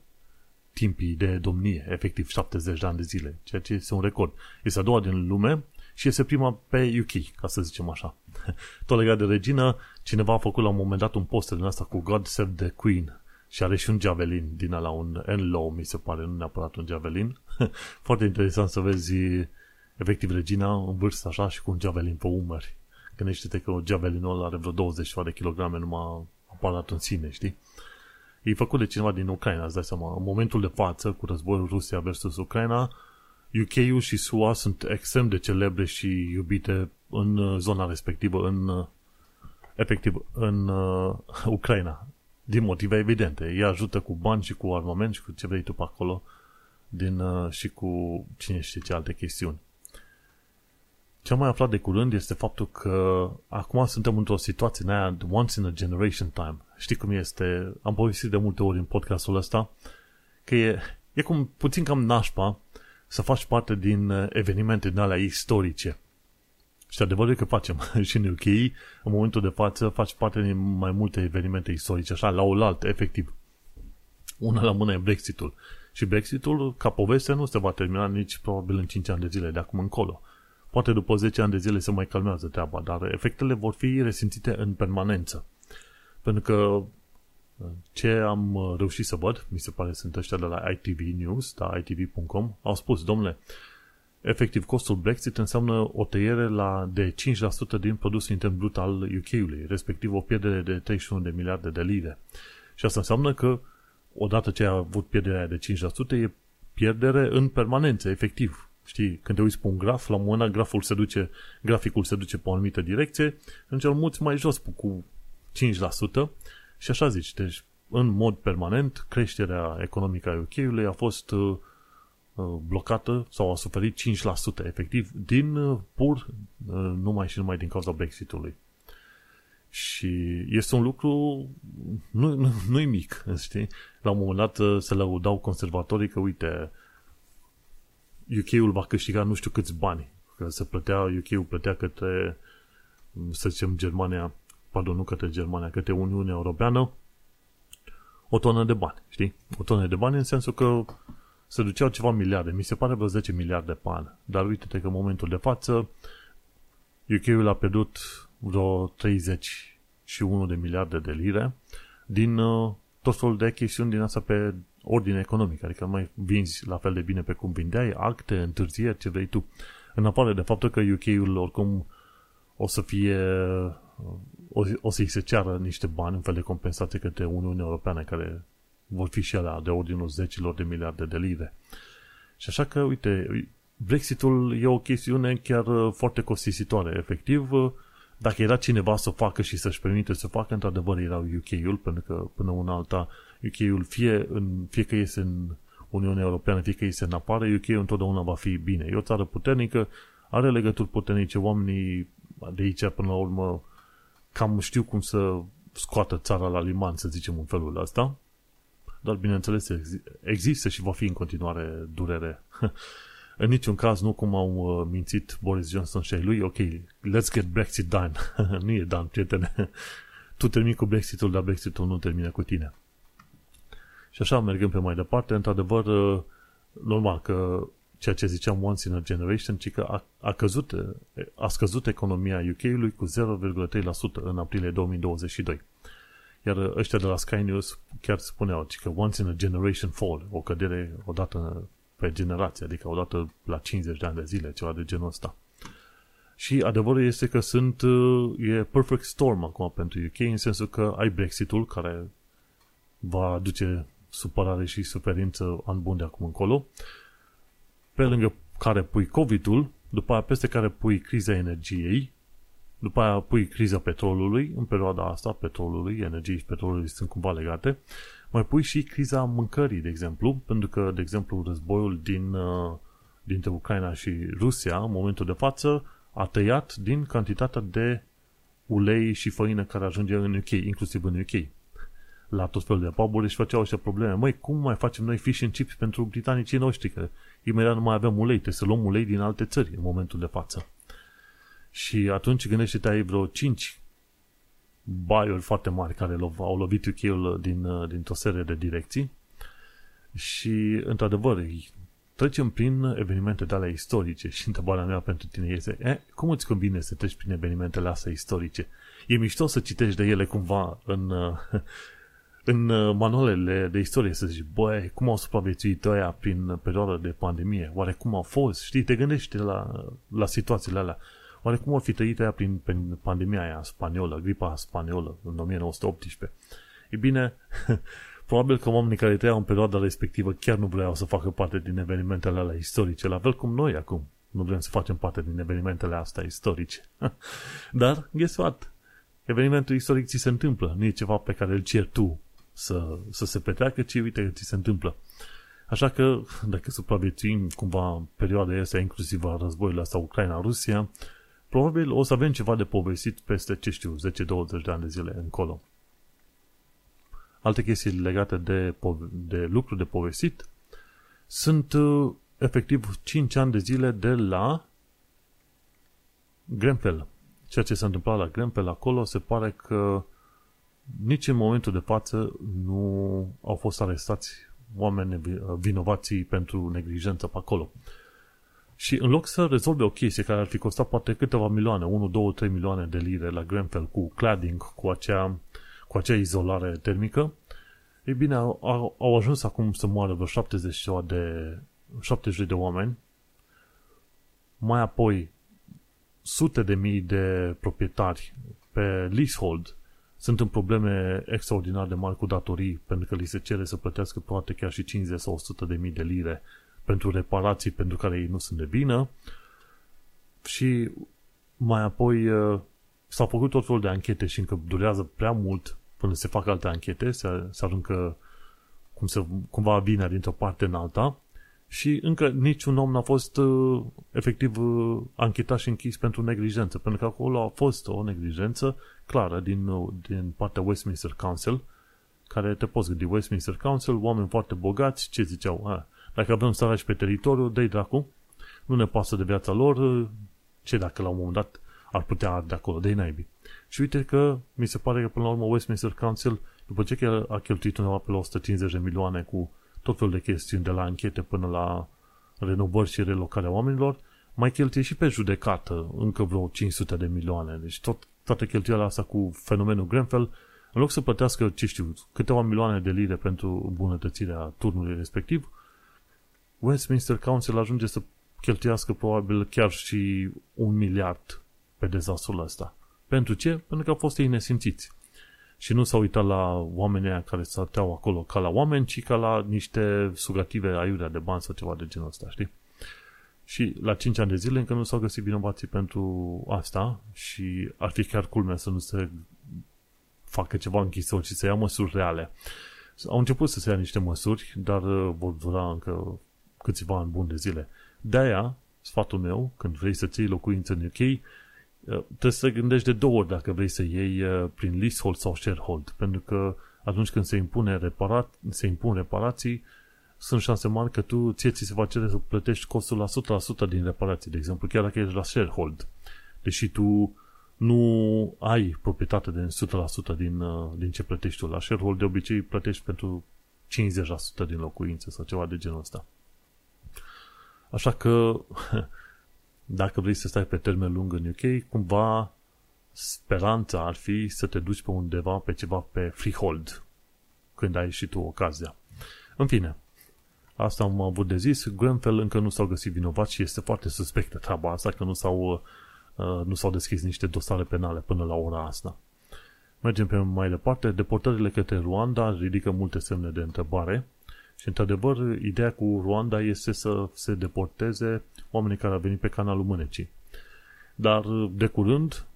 timpii de domnie, efectiv 70 de ani de zile, ceea ce este un record. Este a doua din lume și este prima pe UK, ca să zicem așa. <laughs> Tot legat de regină, cineva a făcut la un moment dat un poster din asta cu God Save the Queen și are și un javelin din la un Enlow, mi se pare, nu neapărat un javelin. <laughs> Foarte interesant să vezi efectiv regina în vârstă așa și cu un javelin pe umări. Gândește-te că javelinul ăla are vreo 20 de kilograme numai aparatul în sine, știi? E făcut de cineva din Ucraina, îți dai seama. În momentul de față, cu războiul Rusia versus Ucraina, UK-ul și SUA sunt extrem de celebre și iubite în uh, zona respectivă, în uh, efectiv în uh, <laughs> Ucraina. Din motive evidente. Ei ajută cu bani și cu armament și cu ce vrei tu pe acolo din, uh, și cu cine știe ce alte chestiuni. Ce am mai aflat de curând este faptul că acum suntem într-o situație în aia once in a generation time. Știi cum este? Am povestit de multe ori în podcastul ăsta că e, e cum puțin cam nașpa să faci parte din uh, evenimente din alea istorice. Și adevărul e că facem <laughs> și în UK, în momentul de față, faci parte din mai multe evenimente istorice, așa, la oaltă, efectiv. Una la mână e Brexitul. Și Brexitul, ca poveste, nu se va termina nici probabil în 5 ani de zile de acum încolo. Poate după 10 ani de zile se mai calmează treaba, dar efectele vor fi resimțite în permanență. Pentru că ce am reușit să văd, mi se pare sunt ăștia de la ITV News, da, itv.com, au spus, domnule, efectiv costul Brexit înseamnă o tăiere la de 5% din produsul intern brut al UK-ului, respectiv o pierdere de 31 de miliarde de lire. Și asta înseamnă că odată ce a avut pierderea de 5%, e pierdere în permanență, efectiv. Știi, când te uiți pe un graf, la un moment dat graful se duce, graficul se duce pe o anumită direcție, în cel muți mai jos cu 5% și așa zici. Deci, în mod permanent, creșterea economică a UK-ului a fost uh, uh, blocată sau a suferit 5% efectiv din uh, pur uh, numai și numai din cauza Brexitului. Și este un lucru nu, nu, nu mic, <laughs> știi? La un moment dat uh, se lăudau conservatorii că, uite, UK-ul va câștiga nu știu câți bani. Că se plătea, UK-ul plătea către, să zicem, Germania, pardon, nu către Germania, către Uniunea Europeană, o tonă de bani, știi? O tonă de bani în sensul că se duceau ceva miliarde, mi se pare vreo 10 miliarde pe an. Dar uite-te că în momentul de față UK-ul a pierdut vreo 31 de miliarde de lire din uh, tot felul de chestiuni din asta pe ordine economică, adică mai vinzi la fel de bine pe cum vindeai, acte, întârzieri, ce vrei tu. În afară de faptul că UK-ul oricum o să fie o, o să-i se ceară niște bani în fel de compensație către Uniunea Europeană care vor fi și alea de ordinul zecilor de miliarde de lire. Și așa că, uite, Brexitul e o chestiune chiar uh, foarte costisitoare. Efectiv, uh, dacă era cineva să o facă și să-și permite să o facă, într-adevăr era UK-ul, pentru că până una alta UK-ul fie, în, fie că iese în Uniunea Europeană, fie că iese în afară, UK-ul întotdeauna va fi bine. E o țară puternică, are legături puternice, oamenii de aici până la urmă cam știu cum să scoată țara la liman, să zicem în felul ăsta, dar bineînțeles există și va fi în continuare durere. <laughs> în niciun caz nu cum au uh, mințit Boris Johnson și ai lui, ok, let's get Brexit done. <laughs> nu e done, prietene. <laughs> tu termini cu Brexitul, dar Brexitul nu termină cu tine. Și așa mergând pe mai departe, într-adevăr, uh, normal că ceea ce ziceam once in a generation, ci că a, a, căzut, a scăzut economia UK-ului cu 0,3% în aprilie 2022. Iar ăștia de la Sky News chiar spuneau ci că once in a generation fall, o cădere odată pe generație, adică odată la 50 de ani de zile, ceva de genul ăsta. Și adevărul este că sunt, e perfect storm acum pentru UK, în sensul că ai Brexitul, care va aduce supărare și suferință an bun de acum încolo, pe lângă care pui COVID-ul, după aia peste care pui criza energiei, după aia pui criza petrolului, în perioada asta, petrolului, energiei și petrolului sunt cumva legate, mai pui și criza mâncării, de exemplu, pentru că, de exemplu, războiul din, uh, dintre Ucraina și Rusia, în momentul de față, a tăiat din cantitatea de ulei și făină care ajunge în UK, inclusiv în UK la tot felul de puburi și făceau ăștia probleme. Măi, cum mai facem noi fish and chips pentru britanicii noștri? Că imediat nu mai avem ulei, trebuie să luăm ulei din alte țări în momentul de față. Și atunci gândește-te, ai vreo 5 baiuri foarte mari care au lovit UK-ul din, din o serie de direcții și, într-adevăr, trecem prin evenimente de alea istorice și întrebarea mea pentru tine este e, cum îți convine să treci prin evenimentele astea istorice? E mișto să citești de ele cumva în, <laughs> în uh, manualele de istorie să zici, băi, cum au supraviețuit ăia prin perioada de pandemie? Oare cum au fost? Știi, te gândești la, la situațiile alea. Oare cum au fi trăit aia prin, prin pandemia aia spaniolă, gripa spaniolă în 1918? E bine, <laughs> probabil că oamenii care trăiau în perioada respectivă chiar nu vreau să facă parte din evenimentele alea istorice, la fel cum noi acum. Nu vrem să facem parte din evenimentele astea istorice. <laughs> Dar, guess what? Evenimentul istoric ți se întâmplă, nu e ceva pe care îl ceri tu să, să se petreacă, ci uite că ți se întâmplă. Așa că, <laughs> dacă supraviețuim cumva perioada asta, inclusiv a războiului sau Ucraina-Rusia, probabil o să avem ceva de povestit peste, ce știu, 10-20 de ani de zile încolo. Alte chestii legate de, de lucru de povestit sunt uh, efectiv 5 ani de zile de la Grenfell. Ceea ce s-a întâmplat la Grenfell acolo se pare că nici în momentul de față nu au fost arestați oameni vinovații pentru neglijență pe acolo. Și în loc să rezolve o chestie care ar fi costat poate câteva milioane, 1, 2, 3 milioane de lire la Grenfell cu cladding, cu acea, cu acea izolare termică, ei bine, au, au ajuns acum să moară vreo 70 de, 70 de oameni, mai apoi sute de mii de proprietari pe leasehold sunt în probleme extraordinar de mari cu datorii, pentru că li se cere să plătească poate chiar și 50 sau 100 de mii de lire pentru reparații pentru care ei nu sunt de vină. Și mai apoi uh, s-au făcut tot felul de anchete și încă durează prea mult până se fac alte anchete, se, se aruncă cum se, cumva vinea dintr-o parte în alta și încă niciun om n-a fost uh, efectiv uh, anchetat și închis pentru neglijență, pentru că acolo a fost o neglijență clară din, uh, din partea Westminster Council, care te poți gândi, Westminster Council, oameni foarte bogați, ce ziceau? A, dacă avem săraci pe teritoriu, dă dracu, nu ne pasă de viața lor, ce dacă la un moment dat ar putea arde acolo, de naibii. Și uite că mi se pare că până la urmă Westminster Council, după ce a cheltuit undeva pe la 150 de milioane cu tot felul de chestiuni, de la închete până la renovări și relocarea oamenilor, mai cheltuie și pe judecată încă vreo 500 de milioane. Deci tot, toată cheltuiala asta cu fenomenul Grenfell, în loc să plătească, ce știu, câteva milioane de lire pentru îmbunătățirea turnului respectiv, Westminster Council ajunge să cheltuiască probabil chiar și un miliard pe dezastrul ăsta. Pentru ce? Pentru că au fost ei nesimțiți. Și nu s-au uitat la oamenii aia care stăteau acolo ca la oameni, ci ca la niște sugative aiurea de bani sau ceva de genul ăsta, știi? Și la 5 ani de zile încă nu s-au găsit vinovații pentru asta și ar fi chiar culmea să nu se facă ceva închisori și să ia măsuri reale. Au început să se ia niște măsuri, dar uh, vor dura încă câțiva ani buni de zile. De-aia, sfatul meu, când vrei să-ți iei locuință în UK, Uh, trebuie să gândești de două ori dacă vrei să iei uh, prin leasehold sau sharehold, pentru că atunci când se, impune reparat, se impun reparații, sunt șanse mari că tu, ție ți se va cere să plătești costul la 100% din reparații, de exemplu, chiar dacă ești la sharehold. Deși tu nu ai proprietate de 100% din, uh, din ce plătești tu. La sharehold de obicei plătești pentru 50% din locuințe sau ceva de genul ăsta. Așa că <laughs> dacă vrei să stai pe termen lung în UK, cumva speranța ar fi să te duci pe undeva pe ceva pe freehold, când ai și tu ocazia. În fine, asta am avut de zis. Grenfell încă nu s-au găsit vinovați și este foarte suspectă treaba asta că nu s-au, uh, nu s-au deschis niște dosare penale până la ora asta. Mergem pe mai departe. Deportările către Rwanda ridică multe semne de întrebare și, într-adevăr, ideea cu Rwanda este să se deporteze oamenii care au venit pe canalul Mânecii. Dar, de curând,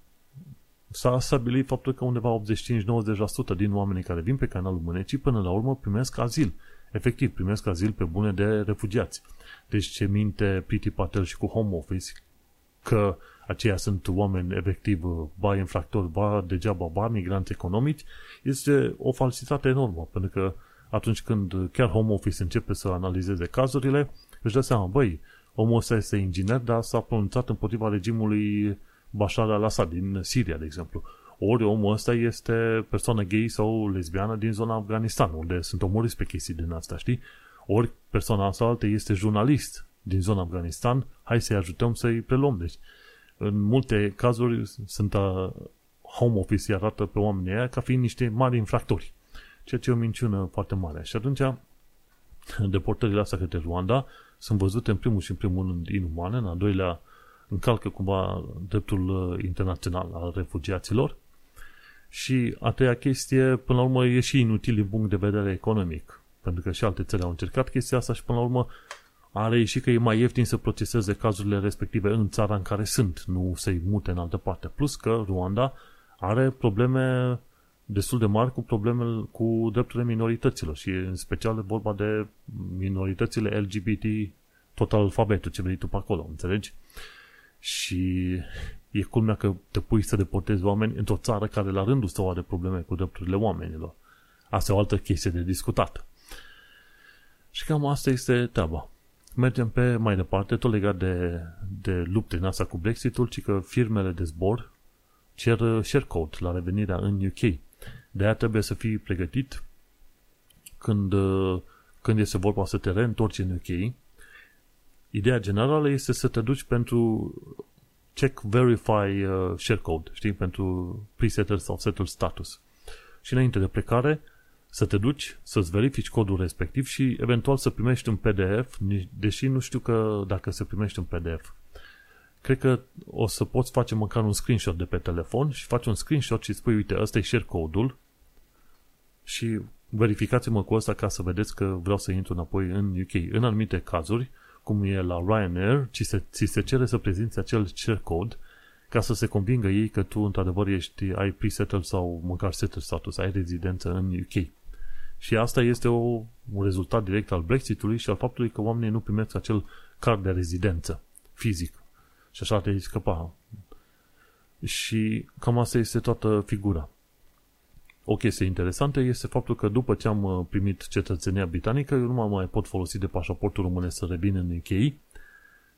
s-a stabilit faptul că undeva 85-90% din oamenii care vin pe canalul Mânecii, până la urmă, primesc azil. Efectiv, primesc azil pe bune de refugiați. Deci ce minte Priti Patel și cu Home Office, că aceia sunt oameni efectiv ba infractori, ba degeaba, ba migranți economici, este o falsitate enormă, pentru că atunci când chiar Home Office începe să analizeze cazurile, își dă seama, băi, omul ăsta este inginer, dar s-a pronunțat împotriva regimului Bashar al-Assad din Siria, de exemplu. Ori omul ăsta este persoană gay sau lesbiană din zona Afganistan, unde sunt omoriți pe chestii din asta, știi? Ori persoana asta altă este jurnalist din zona Afganistan, hai să-i ajutăm să-i preluăm. Deci, în multe cazuri sunt a, home office arată pe oamenii aia ca fiind niște mari infractori ceea ce e o minciună foarte mare. Și atunci, deportările astea către Rwanda sunt văzute în primul și în primul rând inumane, în al doilea încalcă cumva dreptul uh, internațional al refugiaților și a treia chestie, până la urmă, e și inutil din punct de vedere economic, pentru că și alte țări au încercat chestia asta și până la urmă are și că e mai ieftin să proceseze cazurile respective în țara în care sunt, nu să-i mute în altă parte. Plus că Rwanda are probleme destul de mari cu problemele cu drepturile minorităților și în special vorba de minoritățile LGBT total alfabetul, ce vrei tu pe acolo, înțelegi? Și e culmea că te pui să deportezi oameni într-o țară care la rândul său are probleme cu drepturile oamenilor. Asta e o altă chestie de discutat. Și cam asta este treaba. Mergem pe mai departe, tot legat de, de lupte în asta cu Brexitul, ci că firmele de zbor cer share code la revenirea în UK. De aia trebuie să fii pregătit când, uh, când este vorba să te reîntorci în UK. Ideea generală este să te duci pentru check verify uh, share code, știi, pentru presettled sau settled status. Și înainte de plecare, să te duci, să-ți verifici codul respectiv și eventual să primești un PDF, deși nu știu că dacă se primește un PDF cred că o să poți face măcar un screenshot de pe telefon și faci un screenshot și spui, uite, ăsta e share code-ul și verificați-mă cu asta ca să vedeți că vreau să intru înapoi în UK. În anumite cazuri, cum e la Ryanair, ci se, ți se cere să prezinți acel share code ca să se convingă ei că tu într-adevăr ești, ai pre-settled sau măcar settled status, ai rezidență în UK. Și asta este o un rezultat direct al Brexitului și al faptului că oamenii nu primesc acel card de rezidență fizic. Și așa te scăpa. Și cam asta este toată figura. O chestie interesantă este faptul că după ce am uh, primit cetățenia britanică, eu nu mă mai pot folosi de pașaportul românesc să revin în UK,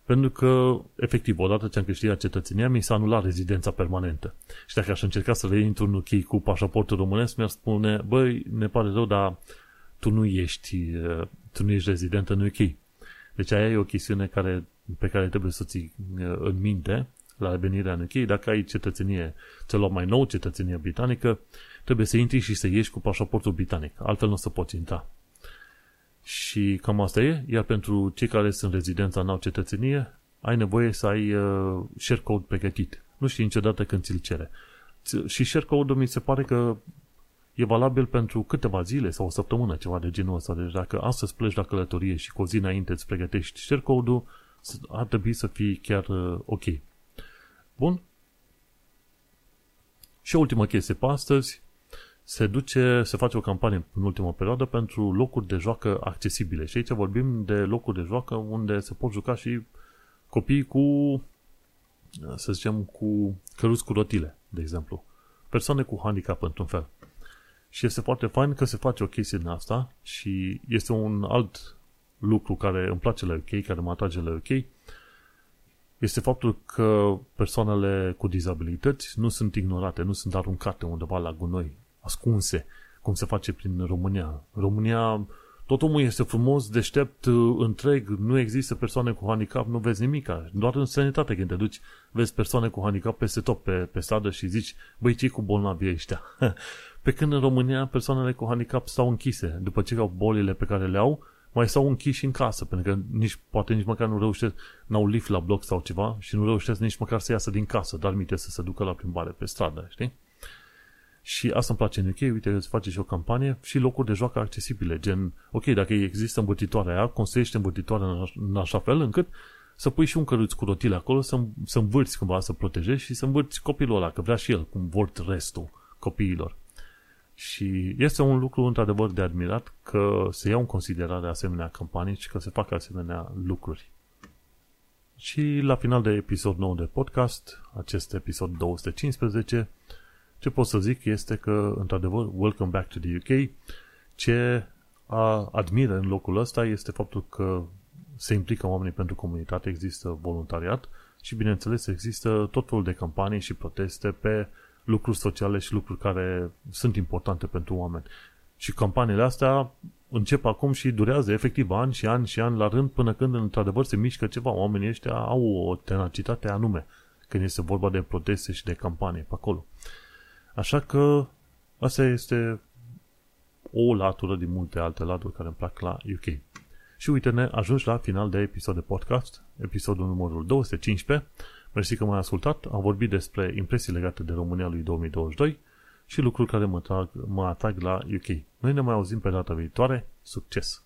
pentru că, efectiv, odată ce am câștigat cetățenia, mi s-a anulat rezidența permanentă. Și dacă aș încerca să reintru în UK cu pașaportul românesc, mi-ar spune, băi, ne pare rău, dar tu nu ești, uh, tu nu ești rezident în UK. Deci aia e o chestiune care, pe care trebuie să ții uh, în minte la venirea în UK. Dacă ai cetățenie celor mai nou, cetățenie britanică, trebuie să intri și să ieși cu pașaportul britanic. Altfel nu o să poți intra. Și cam asta e. Iar pentru cei care sunt rezidența, n-au cetățenie, ai nevoie să ai uh, share code pregătit. Nu știi niciodată când ți-l cere. Și share code-ul mi se pare că e valabil pentru câteva zile sau o săptămână, ceva de genul ăsta. Deci dacă astăzi pleci la călătorie și cu o zi înainte îți pregătești share code-ul, ar trebui să fie chiar uh, ok. Bun? Și ultima chestie pe astăzi, se duce, se face o campanie în ultima perioadă pentru locuri de joacă accesibile. Și aici vorbim de locuri de joacă unde se pot juca și copii cu, să zicem, cu căruți cu rotile, de exemplu. Persoane cu handicap, într-un fel. Și este foarte fain că se face o chestie din asta și este un alt lucru care îmi place la UK, care mă atrage la UK, este faptul că persoanele cu dizabilități nu sunt ignorate, nu sunt aruncate undeva la gunoi, ascunse, cum se face prin România. România, tot omul este frumos, deștept, întreg, nu există persoane cu handicap, nu vezi nimic. Doar în sănătate când te duci, vezi persoane cu handicap peste tot pe, pe stradă și zici, băi, ce cu bolnavi ăștia? <laughs> Pe când în România persoanele cu handicap stau închise. După ce au bolile pe care le au, mai stau închiși în casă, pentru că nici, poate nici măcar nu reușesc, n-au lift la bloc sau ceva și nu reușesc nici măcar să iasă din casă, dar minte să se ducă la plimbare pe stradă, știi? Și asta îmi place în UK, uite, îți face și o campanie și locuri de joacă accesibile, gen, ok, dacă există învârtitoarea aia, construiește învârtitoarea în așa fel încât să pui și un căruț cu rotile acolo, să, să învârți cumva, să protejezi și să învârți copilul ăla, că vrea și el, cum vor restul copiilor. Și este un lucru într-adevăr de admirat că se iau în considerare asemenea campanii și că se fac asemenea lucruri. Și la final de episod nou de podcast, acest episod 215, ce pot să zic este că, într-adevăr, welcome back to the UK, ce a admiră în locul ăsta este faptul că se implică oamenii pentru comunitate, există voluntariat și, bineînțeles, există tot felul de campanii și proteste pe lucruri sociale și lucruri care sunt importante pentru oameni. Și campaniile astea încep acum și durează efectiv ani și ani și ani la rând până când într-adevăr se mișcă ceva. Oamenii ăștia au o tenacitate anume când este vorba de proteste și de campanie pe acolo. Așa că asta este o latură din multe alte laturi care îmi plac la UK. Și uite-ne, ajungi la final de episod de podcast, episodul numărul 215. Mersi că m-ai ascultat. Am vorbit despre impresii legate de România lui 2022 și lucruri care mă, trag, mă atrag la UK. Noi ne mai auzim pe data viitoare. Succes!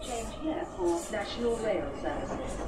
Change here for National Rail Service.